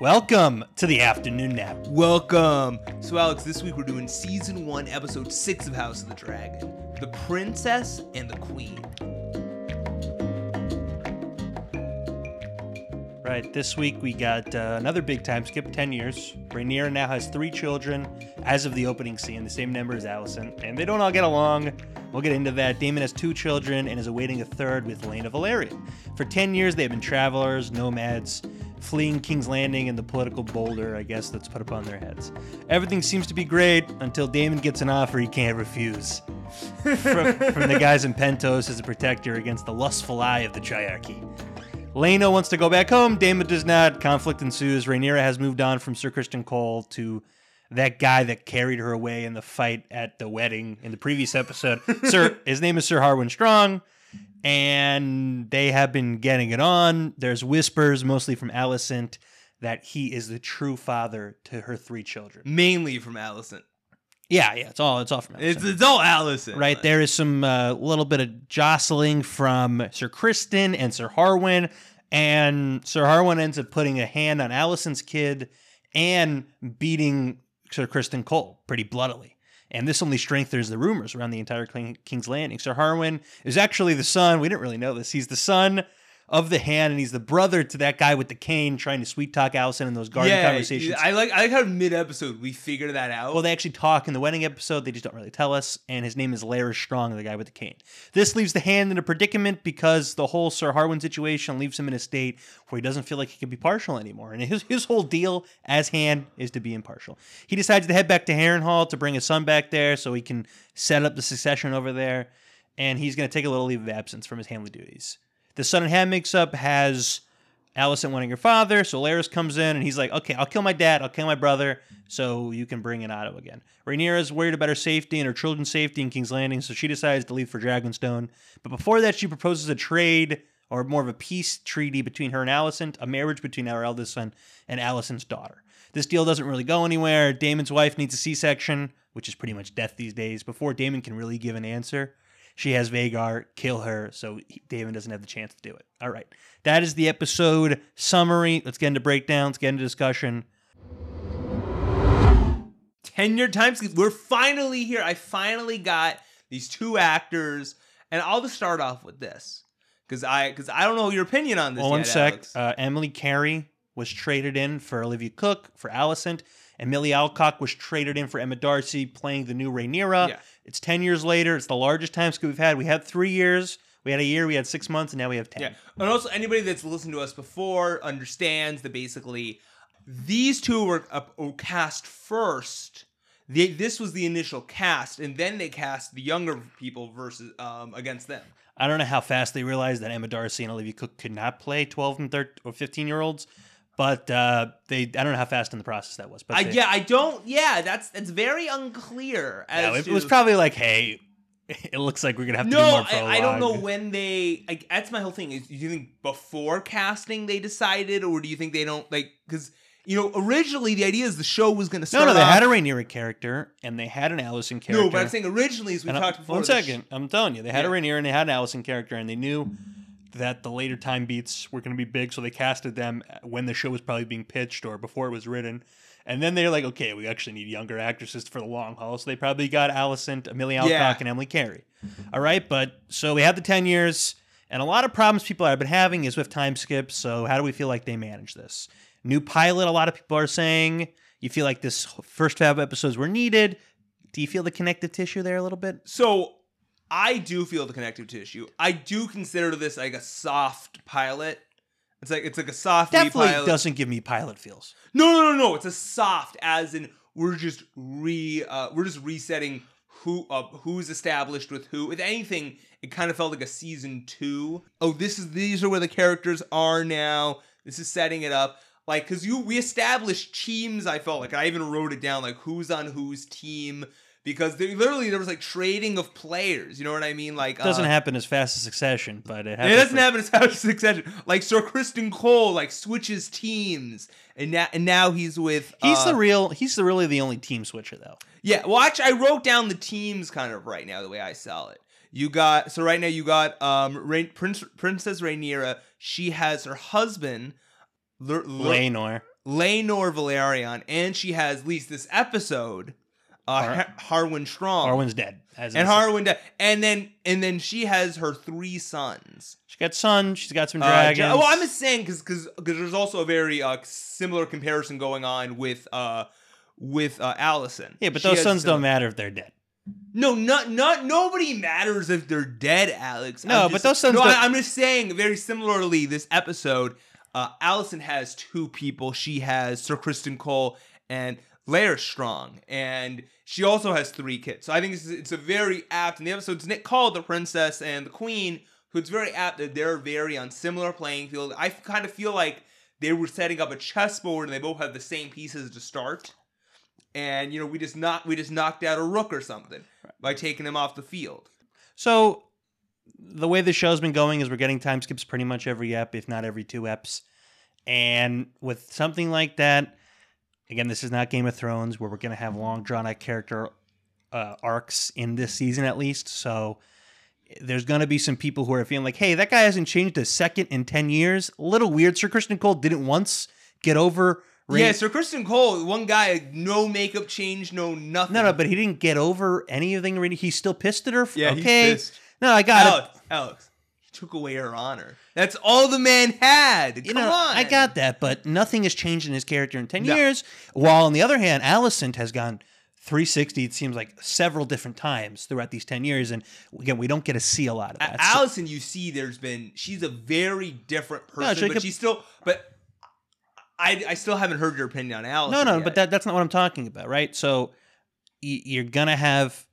Welcome to the Afternoon Knapp. Welcome. So, Alex, this week we're doing season one, episode six of House of the Dragon The Princess and the Queen. Right, this week we got uh, another big time skip 10 years. Rhaenyra now has three children as of the opening scene, the same number as Alicent, and they don't all get along. We'll get into that. Daemon has two children and is awaiting a third with Laena Velaryon. For 10 years, they have been travelers, nomads, fleeing King's Landing and the political boulder, I guess, that's put upon their heads. Everything seems to be great until Daemon gets an offer he can't refuse. from, from the guys in Pentos as a protector against the lustful eye of the triarchy. Laena wants to go back home. Daemon does not. Conflict ensues. Rhaenyra has moved on from Sir Criston Cole to that guy that carried her away in the fight at the wedding in the previous episode. Sir, his name is Sir Harwin Strong, and they have been getting it on. There's whispers, mostly from Alicent, that he is the true father to her three children. Mainly from Alicent. Yeah, yeah, it's all it's all from Alicent. It's, it's all Alicent. Right, there is some uh, little bit of jostling from Sir Criston and Sir Harwin, and Sir Harwin ends up putting a hand on Alicent's kid and beating Sir Criston Cole pretty bloodily. And this only strengthens the rumors around the entire King- King's Landing. Sir Harwin is actually the son. We didn't really know this. He's the son of the hand, and he's the brother to that guy with the cane trying to sweet talk Alicent in those garden Yeah, conversations. I like I like how mid episode we figured that out. Well, they actually talk in the wedding episode. They just don't really tell us. And his name is Larys Strong, the guy with the cane. This leaves the hand in a predicament because the whole Sir Harwin situation leaves him in a state where he doesn't feel like he can be partial anymore. And his, his whole deal as hand is to be impartial. He decides to head back to Harrenhal to bring his son back there so he can set up the succession over there. And he's going to take a little leave of absence from his handly duties. The son and hand mix up has Alicent wanting her father, so Larys comes in and he's like, "Okay, I'll kill my dad, I'll kill my brother, so you can bring in Otto again." Rhaenyra is worried about her safety and her children's safety in King's Landing, so she decides to leave for Dragonstone. But before that, she proposes a trade or more of a peace treaty between her and Alicent, a marriage between our eldest son and Alicent's daughter. This deal doesn't really go anywhere. Daemon's wife needs a C-section, which is pretty much death these days, before Daemon can really give an answer. She has Vhagar kill her, so Daemon doesn't have the chance to do it. All right. That is the episode summary. Let's get into breakdown. Let's get into discussion. Ten year time skip. We're finally here. I finally got these two actors, and I'll just start off with this because I because I don't know your opinion on this. Well, yet, one sec. Uh, Emily Carey was traded in for Olivia Cooke for Alicent. And Millie Alcock was traded in for Emma D'Arcy, playing the new Rhaenyra. Yeah. It's 10 years later. It's the largest time skip we've had. We had three years. We had a year, we had six months, and now we have 10. Yeah. And also, anybody that's listened to us before understands that basically these two were, uh, were cast first. They, this was the initial cast, and then they cast the younger people versus um, against them. I don't know how fast they realized that Emma D'Arcy and Olivia Cooke could not play 12 and 13 or 15 year olds, but uh, they I don't know how fast in the process that was. But I, they- yeah, I don't. Yeah, that's that's very unclear. As yeah, it to, was probably like, hey, it looks like we're gonna have to do no. more I, I don't know when they. Like, that's my whole thing. Is do you think before casting they decided, or do you think they don't like? Because you know, originally the idea is the show was going to No, start. no, they off- had a Rhaenyra character and they had an Alicent character. No, but I'm saying originally, as we And I- talked before. One the sh- second, I'm telling you, they had a Yeah. Rhaenyra and they had an Alicent character, and they knew that the later time beats were going to be big, so they casted them when the show was probably being pitched or before it was written. And then they're like, okay, we actually need younger actresses for the long haul, so they probably got Allison, Amelia Alcock, Yeah. and Emily Carey. All right, but so we have the ten years, and a lot of problems people have been having is with time skips. So how do we feel like they manage this? New pilot, a lot of people are saying you feel like this first five episodes were needed. Do you feel the connective tissue there a little bit? So I do feel the connective tissue. I do consider this like a soft pilot. It's like it's like a soft Definitely pilot. doesn't give me pilot feels. No, no, no, no. It's a soft, as in we're just re uh, we're just resetting who uh, who's established with who. If anything, it kind of felt like a season two. Oh, this is these are where the characters are now. This is setting it up. Like, cause you we established teams. I felt like I even wrote it down, like who's on whose team. Because there, literally there was like trading of players. You know what I mean? Like It doesn't uh, happen as fast as Succession, but it it doesn't for- happen as fast as Succession. Like Sir Criston Cole, like switches teams, and now and now he's with. He's uh, the real. He's the really the only team switcher though. Yeah, well, actually, I wrote down the teams kind of right now the way I sell it. You got so right now you got um Rain, Prince Princess Rhaenyra. She has her husband, Lur- Laenor. Laenor Velaryon, and she has at least this episode. Uh, Har- Har- Harwin Strong, Harwin's dead. As and Harwin, di- and then and then she has her three sons. She got sun. She's got some Uh, dragons. Ja- well, I'm just saying because because there's also a very uh, similar comparison going on with uh with uh, Alicent. yeah, but She those sons some- don't matter if they're dead. No, not not nobody matters if they're dead, Alex. No, I'm but those sons No, I, am just saying. Very similarly, this episode, uh, Alicent has two people. She has Sir Criston Cole and Larys Strong, and she also has three kids. So I think it's, it's a very apt. And the episode's Nick called the princess and the queen, who it's very apt that they're very on similar playing field. I kind of feel like they were setting up a chessboard, and they both have the same pieces to start and you know we just knocked we just knocked out a rook or something by taking him off the field. So the way the show's been going is we're getting time skips pretty much every ep, if not every two eps. And with something like that, again, this is not Game of Thrones where we're going to have long drawn out character uh, arcs in this season at least. So there's going to be some people who are feeling like, hey, that guy hasn't changed a second in 10 years. A little weird. Sir Criston Cole didn't once get over. Yeah, Sir Criston Cole, one guy, no makeup change, no nothing. No, no, but he didn't get over anything. He's still pissed at her. Yeah, he's okay. pissed. No, I got it. Alex, Alex, he took away her honor. That's all the man had. Come you know, on, I got that, but nothing has changed in his character in 10 No. years. While on the other hand, Alicent has gone 360, it seems like several different times throughout these 10 years. And again, we don't get to see a lot of A- that. So- Alicent, you see, there's been she's a very different person, Jacob- but she's still. But I, I still haven't heard your opinion on Alicent. no, no, yet. but that, that's not what I'm talking about, right? So y- you're going to have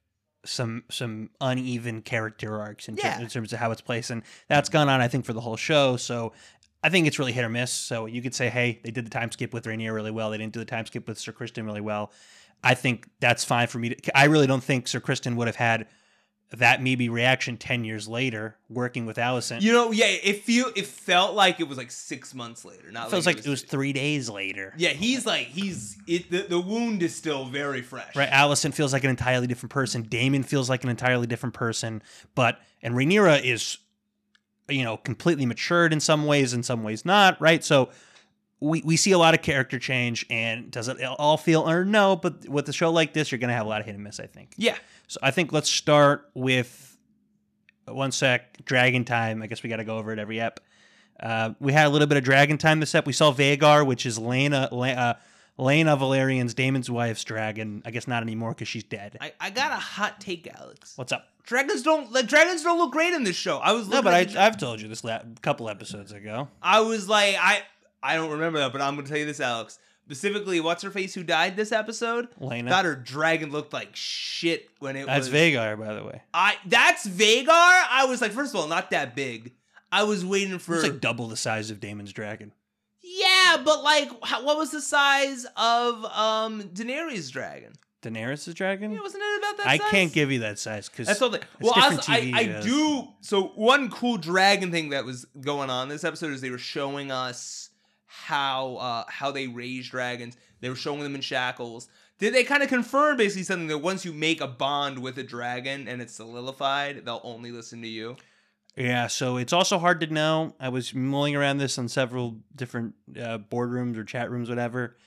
some some uneven character arcs in, ter- in terms of how it's placed. And that's gone on, I think, for the whole show. So I think it's really hit or miss. So you could say, hey, they did the time skip with Rhaenyra really well. They didn't do the time skip with Sir Criston really well. I think that's fine for me. To, I really don't think Sir Criston would have had that maybe reaction 10 years later working with Alicent. you know, yeah, it feel it felt like it was like six months later. Not it feels like it was was three days later. Yeah, he's like he's it. The, the wound is still very fresh. Right, Alicent feels like an entirely different person. Daemon feels like an entirely different person. But and Rhaenyra is, you know, completely matured in some ways, in some ways not. Right, so we we see a lot of character change. And does it all feel or no? But with a show like this, you're gonna have a lot of hit and miss. I think. Yeah. So I think let's start with one sec. Dragon time. I guess we got to go over it every ep. Uh, we had a little bit of dragon time this ep. We saw Vhagar, which is Laena, Le- uh, Laena Velaryon's Daemon's wife's dragon. I guess not anymore because she's dead. I, I got a hot take, Alex. What's up? Dragons don't like dragons don't look great in this show. I was No, but I, I've told you this la- couple episodes ago. I was like I I don't remember that, but I'm gonna tell you this, Alex. Specifically, what's her face who died this episode? Laena. Thought her dragon looked like shit when it was That's was. Vhagar, by the way. I that's Vhagar. I was like, first of all, not that big. I was waiting for. It's like double the size of Daemon's dragon. yeah, but like, how, what was the size of um Daenerys' dragon? Daenerys' dragon? Yeah, wasn't it about that? I size? can't give you that size because That's all. The, It's well, also, I, I do. So one cool dragon thing that was going on this episode is they were showing us how uh, how they raise dragons. They were showing them in shackles. Did they kind of confirm basically something that once you make a bond with a dragon and it's solidified, they'll only listen to you. Yeah, so it's also hard to know. I was mulling around this on several different uh, boardrooms or chat rooms, whatever.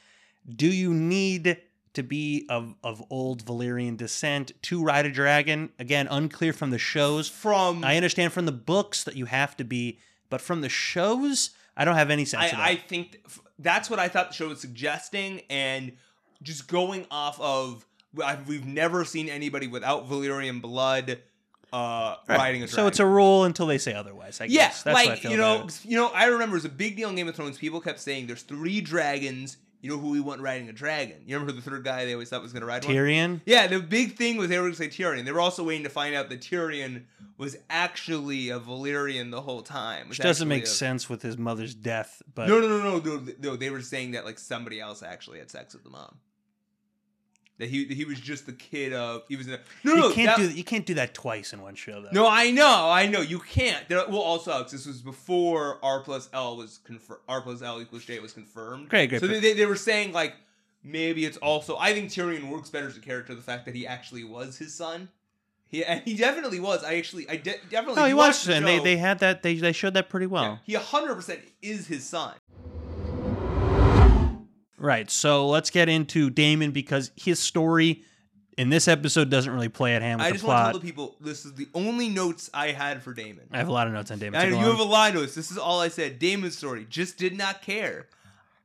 Do you need to be of, of old Valyrian descent to ride a dragon? Again, unclear from the shows. From I understand from the books that you have to be, but from the shows, I don't have any sense of that. I, I think th- that's what I thought the show was suggesting, and just going off of I- we've never seen anybody without Valyrian blood uh, Right. riding a dragon. So it's a rule until they say otherwise. I Yeah, guess. That's what I like feel you know, you know. I remember it was a big deal in Game of Thrones. People kept saying there's three dragons. You know who we want riding a dragon? You remember the third guy they always thought was going to ride one? Tyrion. Yeah, the big thing was they were going to say Tyrion. They were also waiting to find out that Tyrion was actually a Valyrian the whole time. Which doesn't make sense. sense with his mother's death, but No, no, no, no, no, no. They were saying that like somebody else actually had sex with the mom. That he he was just the kid of he was in a, no you no can't that- do you can't do that twice in one show though. no I know I know you can't. There, well, also Alex, this was before R plus L was confirmed. R plus L equals J was confirmed. Great, great, So they, they, they were saying like maybe it's also I think Tyrion works better as a character the fact that he actually was his son. He and he definitely was. I actually I de- definitely No, if he you was, watch the and they, they had that. They they showed that pretty well. yeah, he hundred percent is his son. Right. So let's get into Daemon because his story in this episode doesn't really play at hand with I the just want to tell the people this is the only notes I had for Daemon. I have a lot of notes on Daemon. I you have a lot of notes. This is all I said. Daemon's story just did not care.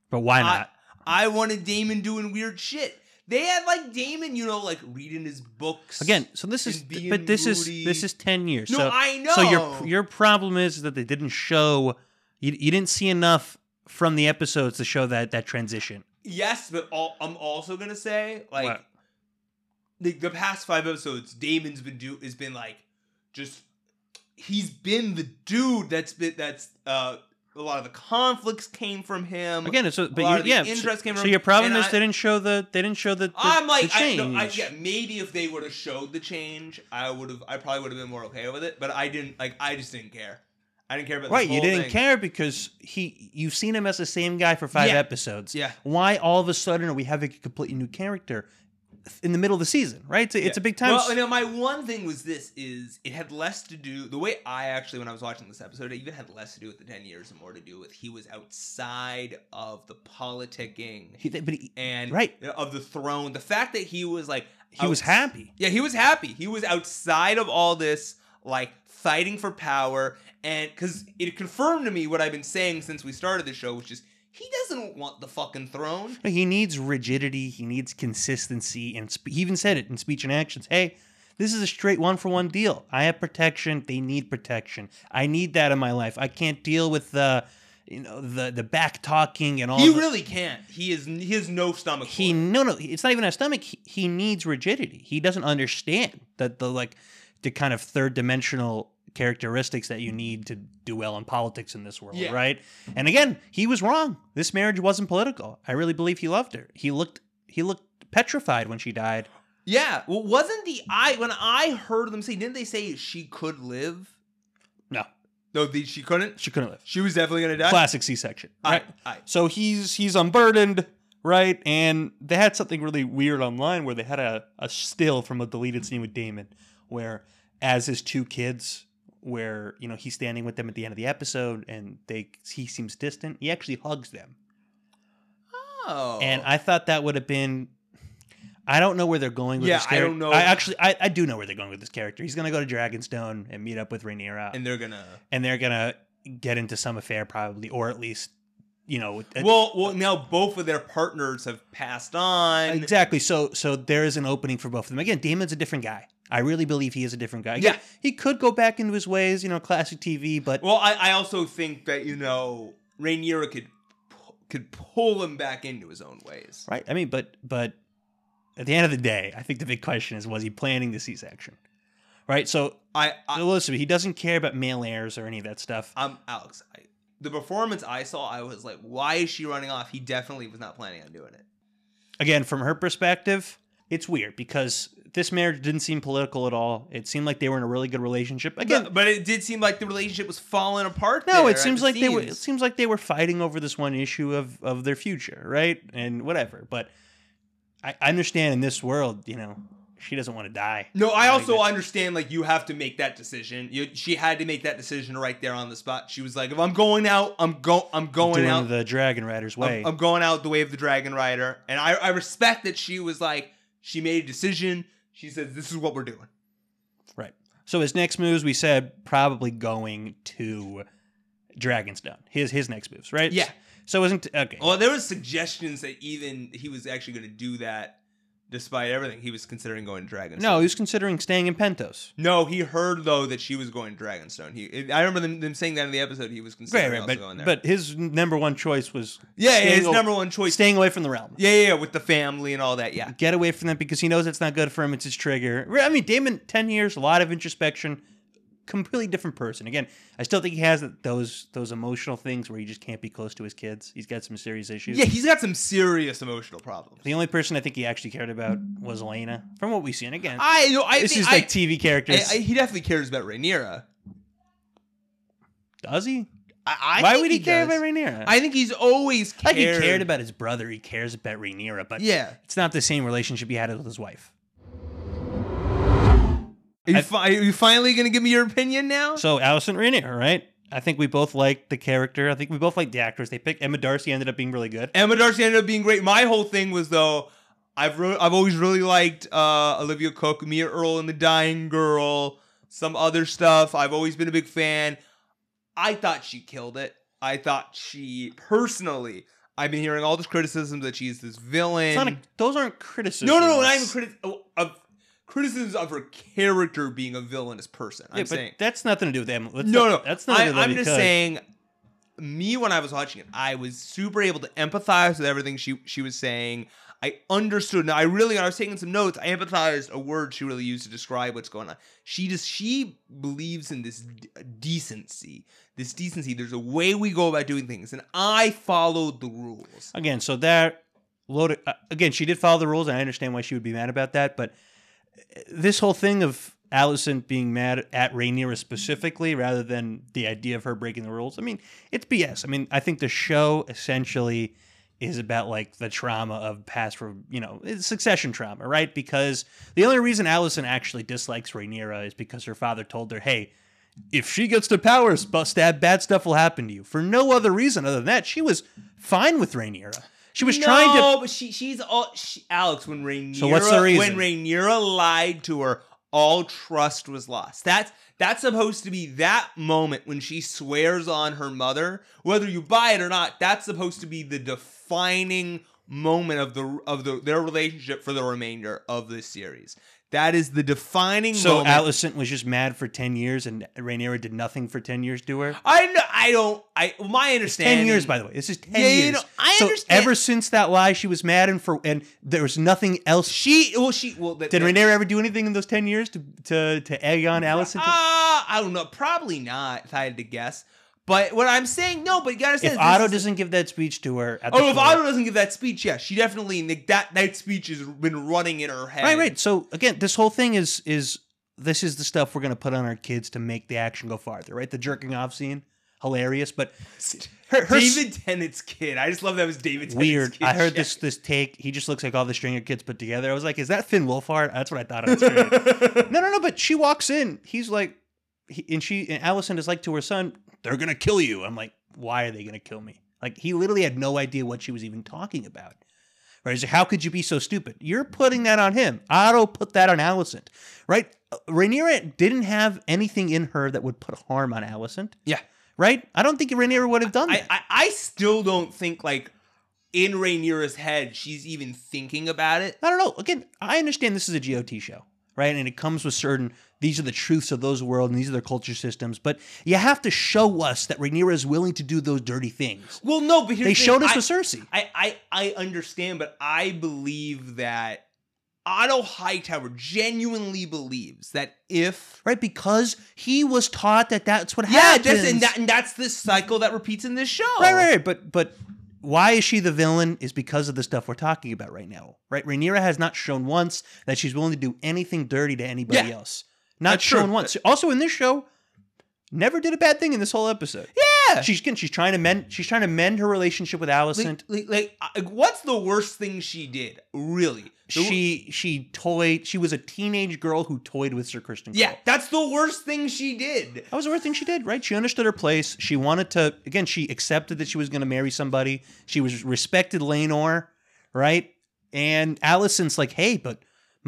but why I, not? I wanted Daemon doing weird shit. They had like Daemon, you know, like reading his books Again, so this is and being but this moody. is this is 10 years. No, so I know. So your your problem is that they didn't show you, you didn't see enough from the episodes to show that that transition. Yes, but all, I'm also gonna say like What? the, the past five episodes, Daemon's been do has been like just he's been the dude that's been that's uh a lot of the conflicts came from him. Again, a but lot you, of the yeah. interest so, came so from- your problem is I- they didn't show the they didn't show the, the I'm like, the I, change. no, I, yeah, maybe if they would have showed the change, I would have, I probably would have been more okay with it. But I didn't, like, I just didn't care. I didn't care about. Right, you didn't thing. care because he you've seen him as the same guy for five Yeah. episodes. Yeah. Why all of a sudden are we having a completely new character in the middle of the season? Right, it's a, it's a big time. Well, s- you know, my one thing was this: is it had less to do. The way I actually, when I was watching this episode, it even had less to do with the ten years and more to do with he was outside of the politicking he, but he, and Right. of the throne. The fact that he was like he was happy. Yeah, he was happy. He was outside of all this, like fighting for power, and because it confirmed to me what I've been saying since we started the show, which is he doesn't want the fucking throne. He needs rigidity. He needs consistency, and sp- he even said it in speech and actions. Hey, this is a straight one for one deal. I have protection. They need protection. I need that in my life. I can't deal with the, you know, the the back talking and all. He the- really can't. He is. He has no stomach. he no no. It's not even a stomach. He, he needs rigidity. He doesn't understand that the like the kind of third dimensional characteristics that you need to do well in politics in this world, Yeah. right? And again, he was wrong. This marriage wasn't political. I really believe he loved her. He looked he looked petrified when she died. Yeah. Well, wasn't the I when I heard them say? Didn't they say she could live? No, No, the, she couldn't. she couldn't live. She was definitely gonna die. Classic C-section, right? I, I, So he's he's unburdened, right? And they had something really weird online where they had a, a still from a deleted scene with Daemon, where as his two kids, where you know he's standing with them at the end of the episode, and they he seems distant. He actually hugs them, oh. and I thought that would have been. I don't know where they're going with Yeah, this I character. don't know. I actually, I, I do know where they're going with this character. He's gonna go to Dragonstone and meet up with Rhaenyra, and they're gonna. and they're gonna get into some affair probably, or at least, you know, a- uh, Well, well, now both of their partners have passed on. Exactly. So so there is an opening for both of them. Again, Daemon's a different guy. I really believe he is a different guy. Yeah. He could go back into his ways, you know, classic TV, but Well, I, I also think that you know Rhaenyra could could pull him back into his own ways. right. I mean, but but at the end of the day, I think the big question is was he planning the C-section? Right? So, I, I listen, he doesn't care about male heirs or any of that stuff. I'm Alex. I, the performance I saw, I was like, why is she running off? He definitely was not planning on doing it. Again, from her perspective, it's weird because this marriage didn't seem political at all. It seemed like they were in a really good relationship. Again, but, but it did seem like the relationship was falling apart. No, it seems the like they were. It seems like they were fighting over this one issue of of their future, right? And whatever. But I, I understand in this world, you know, she doesn't want to die. No, I also understand like you have to make that decision. You, she had to make that decision right there on the spot. She was like, "If I'm going out, I'm go, I'm going out. the Dragon Rider's way. I'm, I'm going out the way of the Dragon Rider." And I, I respect that she was like, she made a decision. She says, "This is what we're doing." right. So his next moves, we said, probably going to Dragonstone. His his next moves, right? Yeah. So isn't okay. Well, there was suggestions that even he was actually going to do that, despite everything. He was considering going to Dragonstone. no, he was considering staying in Pentos. no, he heard though that she was going to Dragonstone. He, I remember them, them saying that in the episode. He was considering right. also But going there. but his number one choice was yeah, yeah, his o- number one choice. staying away from the realm. Yeah, yeah, yeah, with the family and all that. Yeah. get away from that because he knows it's not good for him. It's his trigger. I mean, Daemon, ten years, a lot of introspection, completely different person. Again, I still think he has those those emotional things where he just can't be close to his kids. He's got some serious issues. Yeah, he's got some serious emotional problems. The only person I think he actually cared about was Elena, from what we've seen. Again, I know. I this think- is I- like TV characters. I, I, he definitely cares about Rhaenyra. Does he? I, I Why think would he, care does. about Rhaenyra? I think he's always cared. like he cared about his brother. He cares about Rhaenyra, but Yeah. it's not the same relationship he had with his wife. Are you, I- fi- are you finally going to give me your opinion now? So Alicent Rhaenyra, right? I think we both liked the character. I think we both liked the actors. They picked Emma D'Arcy. Ended up being really good. Emma D'Arcy ended up being great. My whole thing was though, I've re- I've always really liked uh, Olivia Cooke, Mia Earl, and the Dying Girl. Some other stuff. I've always been a big fan. I thought she killed it. I thought she personally. I've been hearing all this criticism that she's this villain. It's not a, those aren't criticisms. no, no, no, not even criti- oh, of criticisms of her character being a villainous person. I'm but saying that's nothing to do with Emma. That's no, not- no, that's not. I, I'm just saying. Me, when I was watching it, I was super able to empathize with everything she she was saying. I understood. Now, I really, I was taking some notes, I empathized a word she really used to describe what's going on. She just she believes in this d- decency, this decency. There's a way we go about doing things, and I followed the rules. again. So that loaded uh, again. She did follow the rules, and I understand why she would be mad about that. But this whole thing of Alicent being mad at Rhaenyra specifically, rather than the idea of her breaking the rules, I mean, it's BS. I mean, I think the show essentially is about like the trauma of past you know succession trauma, right? Because the only reason Alicent actually dislikes Rhaenyra is because her father told her, "Hey." If she gets to power, stab, bad stuff will happen to you. For no other reason other than that, she was fine with Rhaenyra. She was trying to. No, but she she's all she, Alex when Rhaenyra So what's the reason? when Rhaenyra lied to her, all trust was lost. That's that's supposed to be that moment when she swears on her mother, whether you buy it or not. That's supposed to be the defining moment of the of the their relationship for the remainder of this series. That is the defining So moment. Alicent was just mad for ten years, and Rhaenyra did nothing for ten years to her. I kn- I don't I my understanding Ten years, by the way. This is ten Yeah, you years. know, I so understand. ever since that lie, she was mad, and for and there was nothing else. she well she well that, Did Rhaenyra ever do anything in those ten years to to to egg on Alicent? Uh, I don't know. Probably not, if I had to guess. But what I'm saying, no. But you gotta say, if Otto is- doesn't give that speech to her, at the oh, if Otto doesn't give that speech, yeah, she definitely like, that that speech has been running in her head. right, right. So again, this whole thing is is this is the stuff we're gonna put on our kids to make the action go farther, right? The jerking off scene, hilarious, but her, her s- David Tennant's kid. I just love that was David. Tennant's weird. Kid. I heard Shit. this this take. He just looks like all the Stringer kids put together. I was like, is that Finn Wolfhard? That's what I thought on no, no, no. But she walks in. He's like, he, and she and Alicent is like to her son, "They're gonna kill you." I'm like, why are they gonna kill me? Like he literally had no idea what she was even talking about. Right? He's like, how could you be so stupid? You're putting that on him. Otto put that on Alicent. Right? Rhaenyra didn't have anything in her that would put harm on Alicent. Yeah. Right? I don't think Rhaenyra would have done that. I, I I still don't think like in Rhaenyra's head she's even thinking about it. I don't know. Again, I understand this is a GOT show, right? And it comes with certain these are the truths of those world and these are their culture systems. But you have to show us that Rhaenyra is willing to do those dirty things. Well, no, but here's They the thing, showed us I- with Cersei. I, I I understand, but I believe that Otto Hightower genuinely believes that if Right, because he was taught that that's what yeah, happens. Yeah, and, that, and that's this cycle that repeats in this show. right, right, right. But but why is she the villain? Is because of the stuff we're talking about right now. Right, Rhaenyra has not shown once that she's willing to do anything dirty to anybody Yeah. else. Not That's true. shown once. Also, in this show, never did a bad thing in this whole episode. Yeah. She's again, she's trying to mend. She's trying to mend her relationship with Alicent. Like, like, like, what's the worst thing she did? Really? The- she she toyed. She was a teenage girl who toyed with Sir Criston. yeah, that's the worst thing she did. that was the worst thing she did. Right? She understood her place. She wanted to. Again, she accepted that she was going to marry somebody. She was respected Laenor, right? And Alicent's like, hey, but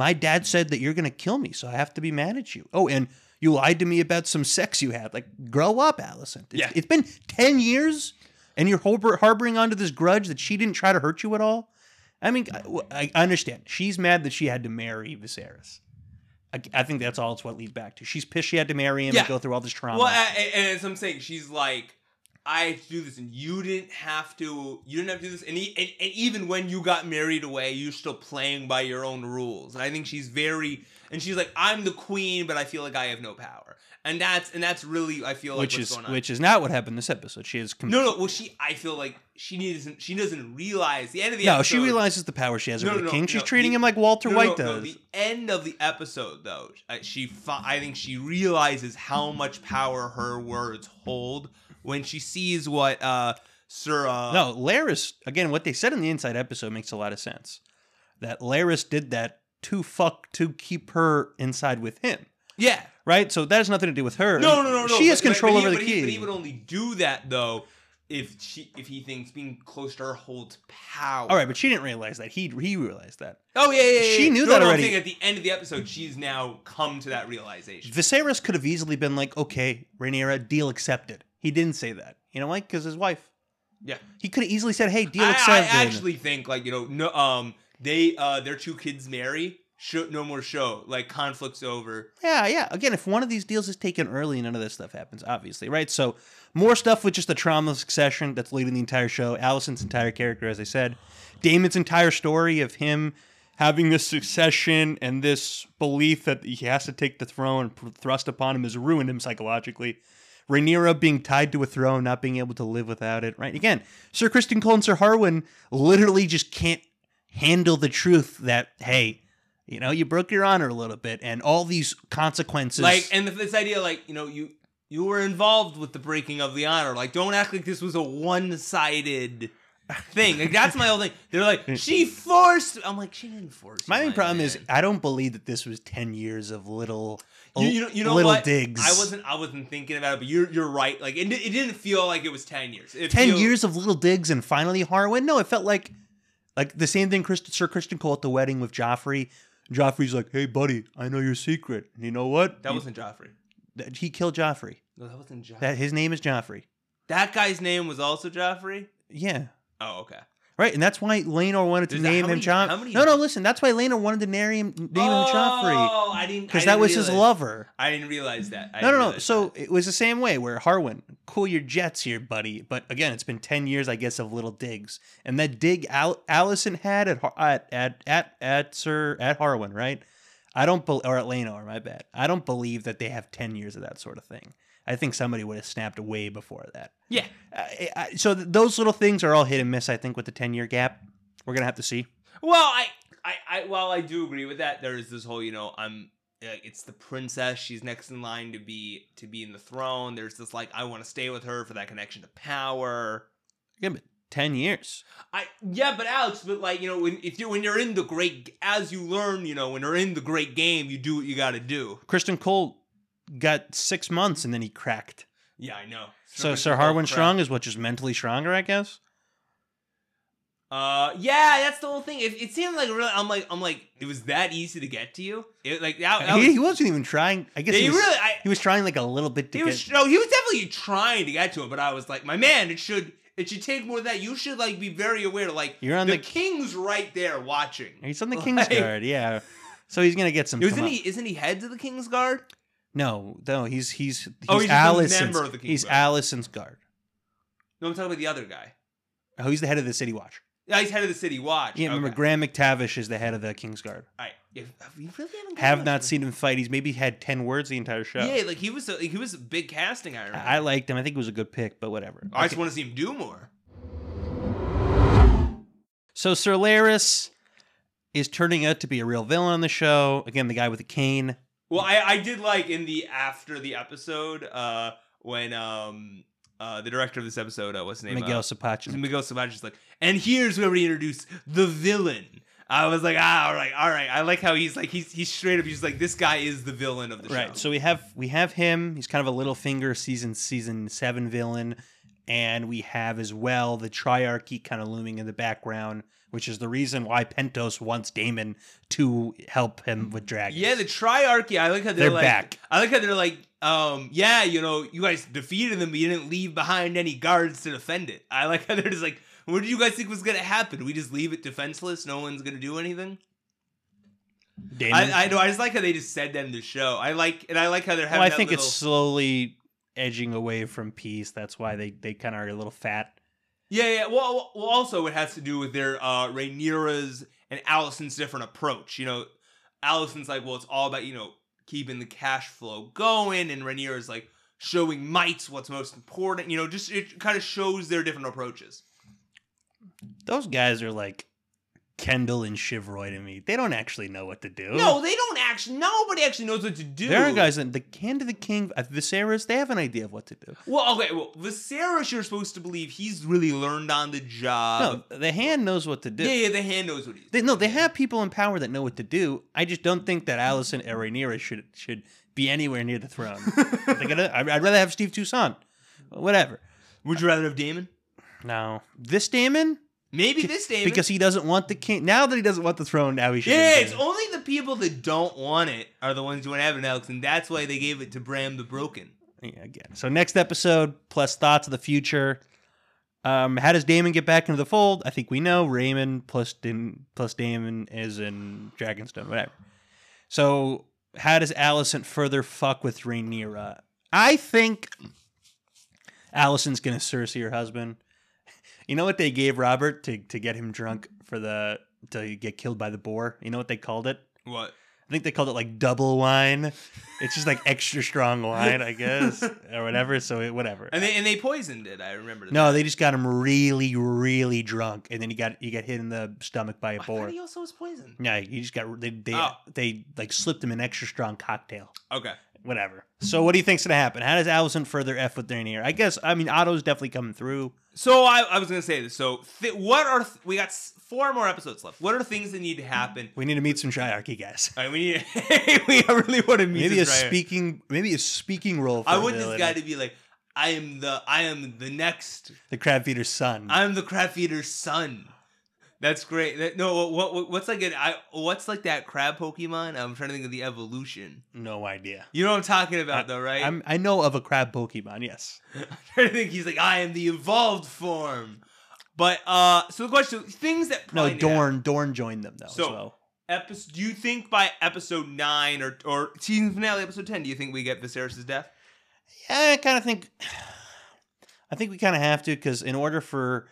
my dad said that you're going to kill me, so I have to be mad at you. Oh, and you lied to me about some sex you had. Like, grow up, Alicent. It's- Yeah. it's been ten years, and you're harbor- harboring onto this grudge that she didn't try to hurt you at all. I mean, I, I understand. She's mad that she had to marry Viserys. I, I think that's all it's what leads back to. She's pissed she had to marry him Yeah. and go through all this trauma. Well, and as I'm saying, she's like, I have to do this, and you didn't have to. You didn't have to do this, and, e- and, and even when you got married away, you're still playing by your own rules. And I think she's very, and she's like, I'm the queen, but I feel like I have no power, and that's and that's really I feel like which what's is going on. which is not what happened this episode. She is com- no, no. Well, she, I feel like she doesn't. She doesn't realize the end of the no. episode. She realizes the power she has No, over the king. no, She's no, treating the- him like Walter No, White no, no, does. the end of the episode, though, uh, she I think she realizes how much power her words hold when she sees what uh Sir. Uh, no, Larys again. What they said in the inside episode makes a lot of sense. That Larys did that to fuck to keep her inside with him. Yeah. right? So that has nothing to do with her. No, no, no, no. She has but- but- control but he- over the but key. He, but he would only do that though if she if he thinks being close to her holds power. All right, but she didn't realize that. He he realized that. Oh yeah, yeah, yeah. She knew No, that no, I'm already. at the end of the episode, she's now come to that realization. Viserys could have easily been like, "Okay, Rhaenyra, deal accepted." He didn't say that. You know why? Because his wife. Yeah. He could have easily said, "Hey, deal I, I actually think like you know no um they uh their two kids marry. No more show. Like conflicts over. Yeah, yeah. Again, if one of these deals is taken early, none of this stuff happens, obviously, right? So more stuff with just the trauma succession that's leading the entire show. Alicent's entire character, as I said, Daemon's entire story of him having this succession and this belief that he has to take the throne thrust upon him has ruined him psychologically. Rhaenyra being tied to a throne, not being able to live without it, right? Again, Sir Criston Cole and Sir Harwin literally just can't handle the truth that, hey, you know, you broke your honor a little bit, and all these consequences. Like and this idea like you know you you were involved with the breaking of the honor. Like don't act like this was a one sided thing. Like that's my whole thing. They're like she forced. I'm like she didn't force. my main problem is. I don't believe that this was ten years of little, You, you know, you know little what? digs. I wasn't. I wasn't thinking about it, but you're you're right. Like it, it didn't feel like it was ten years. It ten feel- years of little digs, and finally Harwin. No, it felt like like the same thing. Christ, Sir Criston Cole at the wedding with Joffrey. Joffrey's like, "Hey, buddy, I know your secret. And you know what? That You- wasn't Joffrey. that- he killed Joffrey. No, that wasn't Joffrey. That his name is Joffrey. That guy's name was also Joffrey. Yeah." Oh, okay. Right, and that's why Laenor wanted to name him many-. No, no, listen. That's why Laenor wanted to name him, name him Joffrey Oh, I didn't. because that was his lover. I didn't realize that. I No, no, no. So that. it was the same way where Harwin, cool your jets here, buddy. But again, it's been ten years, I guess, of little digs, and that dig Al- Alicent had at at at at, at Sir at Harwin, right? I don't bel or at Laenor, my bad. I don't believe that they have ten years of that sort of thing. I think somebody would have snapped way before that. yeah. I, I, so th- those little things are all hit and miss. I think with the ten year gap, we're gonna have to see. Well, I, I, I, while I do agree with that, there is this whole, you know, I'm, uh, it's the princess. She's next in line to be to be in the throne. There's this like, I want to stay with her for that connection to power. Yeah, but ten years. I yeah, but Alex, but like you know, when if you when you're in the great, as you learn, you know, when you're in the great game, you do what you got to do. Criston Cole got six months and then he cracked. Yeah, I know. So Sir Sir Harwin Strong is what just mentally stronger, I guess. Uh, yeah, that's the whole thing. It, it seemed like really, I'm like, I'm like, it was that easy to get to you. It like that. that he, was, he wasn't even trying. I guess Yeah, he, he was, really, I, he was trying like a little bit to he get. was no, he was definitely trying to get to him. But I was like, my man, it should, it should take more than that. You should like be very aware. Like You're on the, the- king's right there watching. he's on the Like- King's Guard, yeah. So he's gonna get some. Isn't he? Isn't he head to the king's guard? No, no. He's he's he's, Oh, he's Alicent's. member of the King's he's Guard. Alicent's guard. No, I'm talking about the other guy. Oh, he's the head of the City Watch. Yeah, he's head of the city watch. Yeah, remember. Graham McTavish is the head of the King's Guard. All right. If, if really haven't Have not much- seen him fight. He's maybe had ten words the entire show. Yeah, like he was. A, he was a big casting. I remember. I liked him. I think it was a good pick, but whatever. Oh, I just want to see him do more. So Sir Larys is turning out to be a real villain on the show. Again, the guy with the cane. Well, I, I did like in the after the episode uh when um uh the director of this episode uh, what's his name Miguel uh. Miguel Savage is like and here's where we introduce the villain. I was like, ah, all right, all right. I like how he's like he's he's straight up. He's like this guy is the villain of the show. Right. So we have we have him. He's kind of a Littlefinger season season seven villain, and we have as well the triarchy kind of looming in the background, which is the reason why Pentos wants Daemon to help him with dragons. Yeah, the triarchy. I like how they're, They're like, back. I like how they're like, um, yeah, you know, you guys defeated them, but you didn't leave behind any guards to defend it. I like how they're just like, what did you guys think was gonna happen? We just leave it defenseless. No one's gonna do anything. Daemon. I, I know. I just like how they just said that in the show. I like, and I like how they're having. well, I think little, it's slowly edging away from peace. That's why they they kind of are a little fat. Yeah, yeah. Well, well, also it has to do with their uh Rhaenyra's and Alicent's different approach. You know, Alicent's like, well, it's all about you know keeping the cash flow going, and Rhaenyra's like showing mites what's most important. You know, just it kind of shows their different approaches. Those guys are like Kendall and Shiv Roy to me. They don't actually know what to do. No, they don't actually. Nobody actually knows what to do. There are guys in the Hand of the King, uh, Viserys. They have an idea of what to do. Well, okay. Well, Viserys, you're supposed to believe he's really learned on the job. no, the Hand knows what to do. yeah, yeah. The hand knows what he's. They, no, they have people in power that know what to do. I just don't think that Alicent and Rhaenyra should should be anywhere near the throne. Gonna, I'd I'd rather have Steve Toussaint. Whatever. Would you rather have Daemon? No, this Daemon Maybe this Daemon. because he doesn't want the king. Now that he doesn't want the throne, now he should. yeah, it's only the people that don't want it are the ones who want to have it, Alex, and that's why they gave it to Bran the Broken. Yeah, again. So next episode plus thoughts of the future. Um, how does Daemon get back into the fold? I think we know Raymond plus Din, plus Daemon is in Dragonstone, whatever. So how does Alicent further fuck with Rhaenyra? I think Alicent's gonna Cersei her husband. You know what they gave Robert to to get him drunk for the to get killed by the boar? You know what they called it? What? I think they called it like double wine. It's just like extra strong wine, I guess, or whatever. So it, whatever. And they and they poisoned it. I remember. that. No, they just got him really, really drunk, and then he got he got hit in the stomach by a I boar. he also was poisoned. Yeah, he just got they they, Oh. they like slipped him an extra strong cocktail. Okay. Whatever. So what do you think's gonna happen? How does Alicent further f with Rhaenyra? I guess I mean Otto's definitely coming through. So I, I was gonna say this. So th- what are th- we got s- four more episodes left? What are things that need to happen? We need to meet some Triarchy guys. Right, we need. we really want to meet. Maybe a guy. speaking maybe a speaking role. For I want this guy to be like, I am the I am the next. the crab feeder's son. I'm the crab feeder's son. That's great. That, no, what, what what's like an I what's like that crab Pokemon? I'm trying to think of the evolution. no idea. You know what I'm talking about, though, right? I'm, I know of a crab Pokemon. Yes. I'm trying to think. He's like, I am the evolved form. But uh, so the question, things that No, probably need. Dorn. Dorn joined them though. So- as well. Episode, do you think by episode nine or or season finale episode ten, do you think we get Viserys' death? Yeah, I kind of think. I think we kind of have to because in order for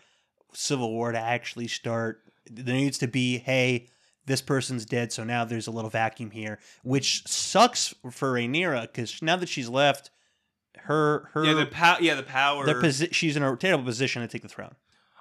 Civil War to actually start, there needs to be, hey, this person's dead, so now there's a little vacuum here, which sucks for Rhaenyra because now that she's left, her her yeah, the power yeah, the power. their posi- she's in a terrible position to take the throne.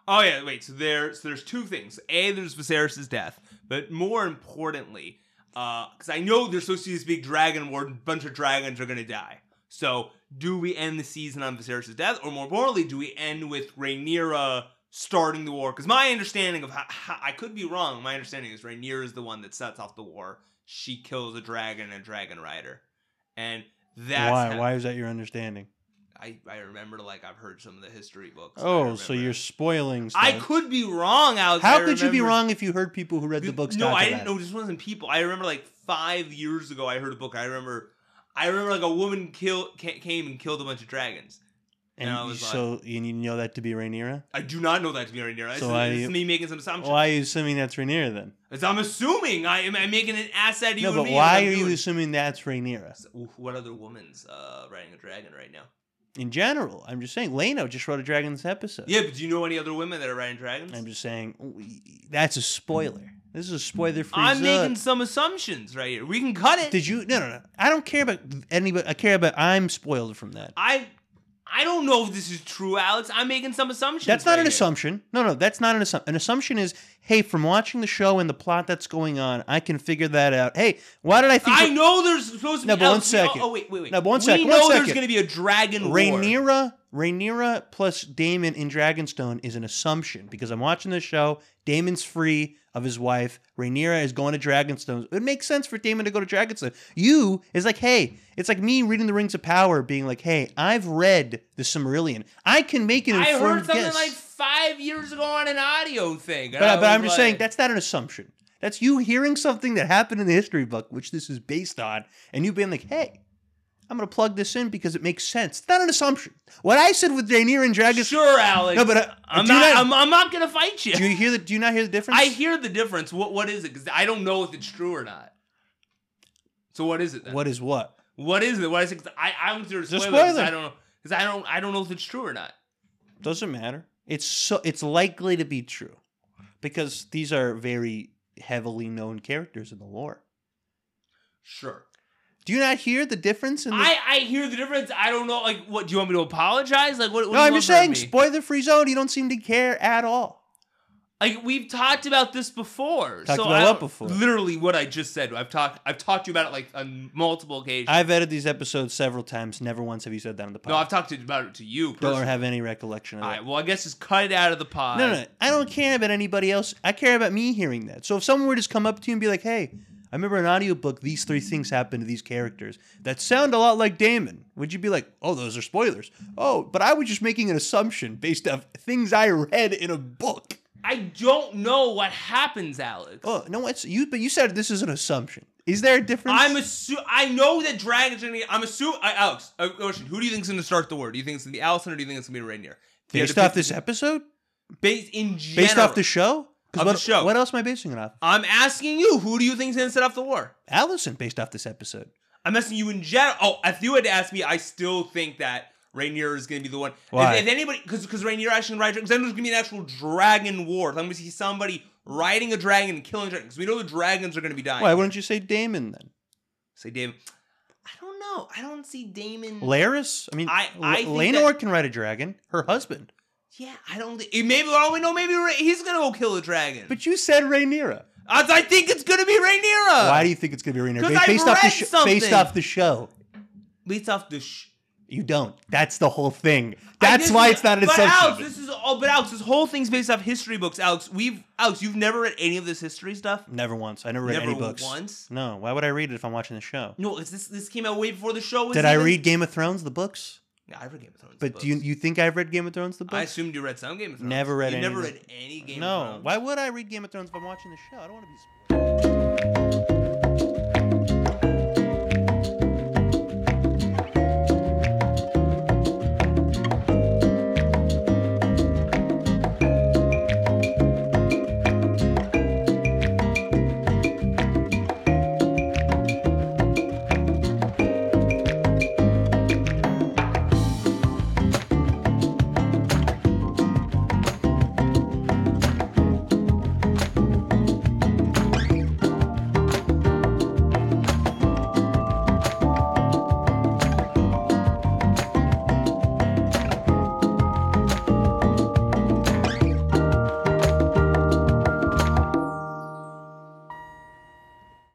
Oh yeah, wait. So there's so there's two things. A, there's Viserys' death, but more importantly, uh, because I know there's supposed to be this big dragon war, a bunch of dragons are gonna die. So do we end the season on Viserys' death, or more importantly, do we end with Rhaenyra starting the war? Because my understanding of how, how I could be wrong. My understanding is Rhaenyra is the one that sets off the war. She kills a dragon and a dragon rider, and that's Why? how- Why is that your understanding? I I remember like I've heard some of the history books. Oh, so you're spoiling stuff. I could be wrong. How could you be wrong if you heard people who read the books? No, I didn't know this wasn't people. I remember like five years ago, I heard a book. I remember, I remember like a woman kill came and killed a bunch of dragons. And and I you- was like- so and you know that to be Rhaenyra? I do not know that to be. This, So this you- is me making some assumptions. Why are you assuming that's Rhaenyra then? As I'm assuming I am I'm making an ass out of you. No, but why are you doing. assuming that's Rhaenyra? So, What other woman's uh, riding a dragon right now? In general, I'm just saying. Laena just wrote a dragon this episode. Yeah, but do you know any other women that are riding dragons? I'm just saying that's a spoiler. This is a spoiler free I'm zone. making some assumptions right here. We can cut it. Did you? No, no, no. I don't care about anybody. I care about. I'm spoiled from that. I I don't know if this is true, Alex. I'm making some assumptions. That's not right an here. assumption. No, no, that's not an assumption. An assumption is, hey, from watching the show and the plot that's going on, I can figure that out. Hey, why did I think? I know there's supposed to No, be. but one we- oh, second. Oh, wait, wait, wait. No, but one we second, know one there's going to be a dragon war. Rhaenyra, Rhaenyra plus Daemon in Dragonstone is an assumption because I'm watching this show. Daemon's free of his wife. Rhaenyra is going to Dragonstone. It makes sense for Daemon to go to Dragonstone. You is like, hey, it's like me reading the Rings of Power, being like, hey, I've read the Silmarillion. I can make an I informed heard something guess. like five years ago on an audio thing. but, but I'm just saying that's not an assumption. That's you hearing something that happened in the history book, which this is based on, and you being like, hey. I'm gonna plug this in because it makes sense. It's not an assumption. What I said with Rhaenyra and Dragonstone Sure, Alex. No, but, uh, I'm not. not- I'm, I'm not going to fight you. Do you hear the? Do you not hear the difference? I hear the difference. What What is it? Because I don't know if it's true or not. So what is it then? What is what? What is it? What is it? I I don't consider it It's a spoiler spoiler. I don't know because I don't I don't know if it's true or not. Doesn't matter. It's so. It's likely to be true, because these are very heavily known characters in the lore. Sure. Do you not hear the difference in the? I I hear the difference. I don't know. Like, what do you want me to apologize? Like, what? what no, do you I'm want just saying, me? spoiler free zone. You don't seem to care at all. Like we've talked about this before. Talked so about what before? Literally what I just said. I've talked. I've talked to you about it like on multiple occasions. I've edited these episodes several times. Never once have you said that on the pod. no, I've talked to, about it to you. don't have any recollection of All that. right. Well, I guess just cut it out of the pod. No, no, no, I don't care about anybody else. I care about me hearing that. So if someone were to just come up to you and be like, "Hey, I remember an audiobook, these three things happened to these characters that sound a lot like Daemon. Would you be like, oh, those are spoilers? Oh, but I was just making an assumption based off things I read in a book. I don't know what happens, Alex. Oh, no, it's you, but you said this is an assumption. Is there a difference? I'm assu- I know that dragons are gonna. I'm assuming. Uh, Alex, uh, question: Who do you think is gonna start the war? Do you think it's gonna be Alicent, or do you think it's gonna be Rhaenyra? Based off this episode? based in general. Based off the show? Of what, the show. What else am I basing it off? I'm asking you. Who do you think is gonna set off the war? Alicent, based off this episode. I'm asking you in general. Oh, if you had to ask me, I still think that Rhaenyra is going to be the one. If- Why? If, anybody, because because Rhaenyra actually can ride dragons, then there's going to be an actual dragon war. I'm going to see somebody riding a dragon and killing dragons. Because we know the dragons are going to be dying. Why wouldn't you say Daemon then? say Daemon? I don't know. I don't see Daemon. Larys? I mean, I- I Laenor that- can ride a dragon. Her husband. yeah, I don't. Think, maybe all we know, maybe Ra- he's going to go kill a dragon. But you said Rhaenyra. I, I think it's going to be Rhaenyra. Why do you think it's going to be Rhaenyra? 'Cause Ba- I Based off the sh- something. based off the show. Based off the. Sh- You don't. That's the whole thing. That's why it's not an but assumption. Alex, this is all. But Alex, this whole thing's based off history books. Alex, we've Alex, you've never read any of this history stuff. Never once. I never read never any books. once. No. Why would I read it if I'm watching the show? No, it's this this came out way before the show was. Did I even- read Game of Thrones, the books? Yeah, I read Game of Thrones. But books. do you you think I've read Game of Thrones, the books? I books? assumed you read some Game of Thrones. Never read You any never of read any Game of no. Thrones. Why would I read Game of Thrones if I'm watching the show? I don't want to be.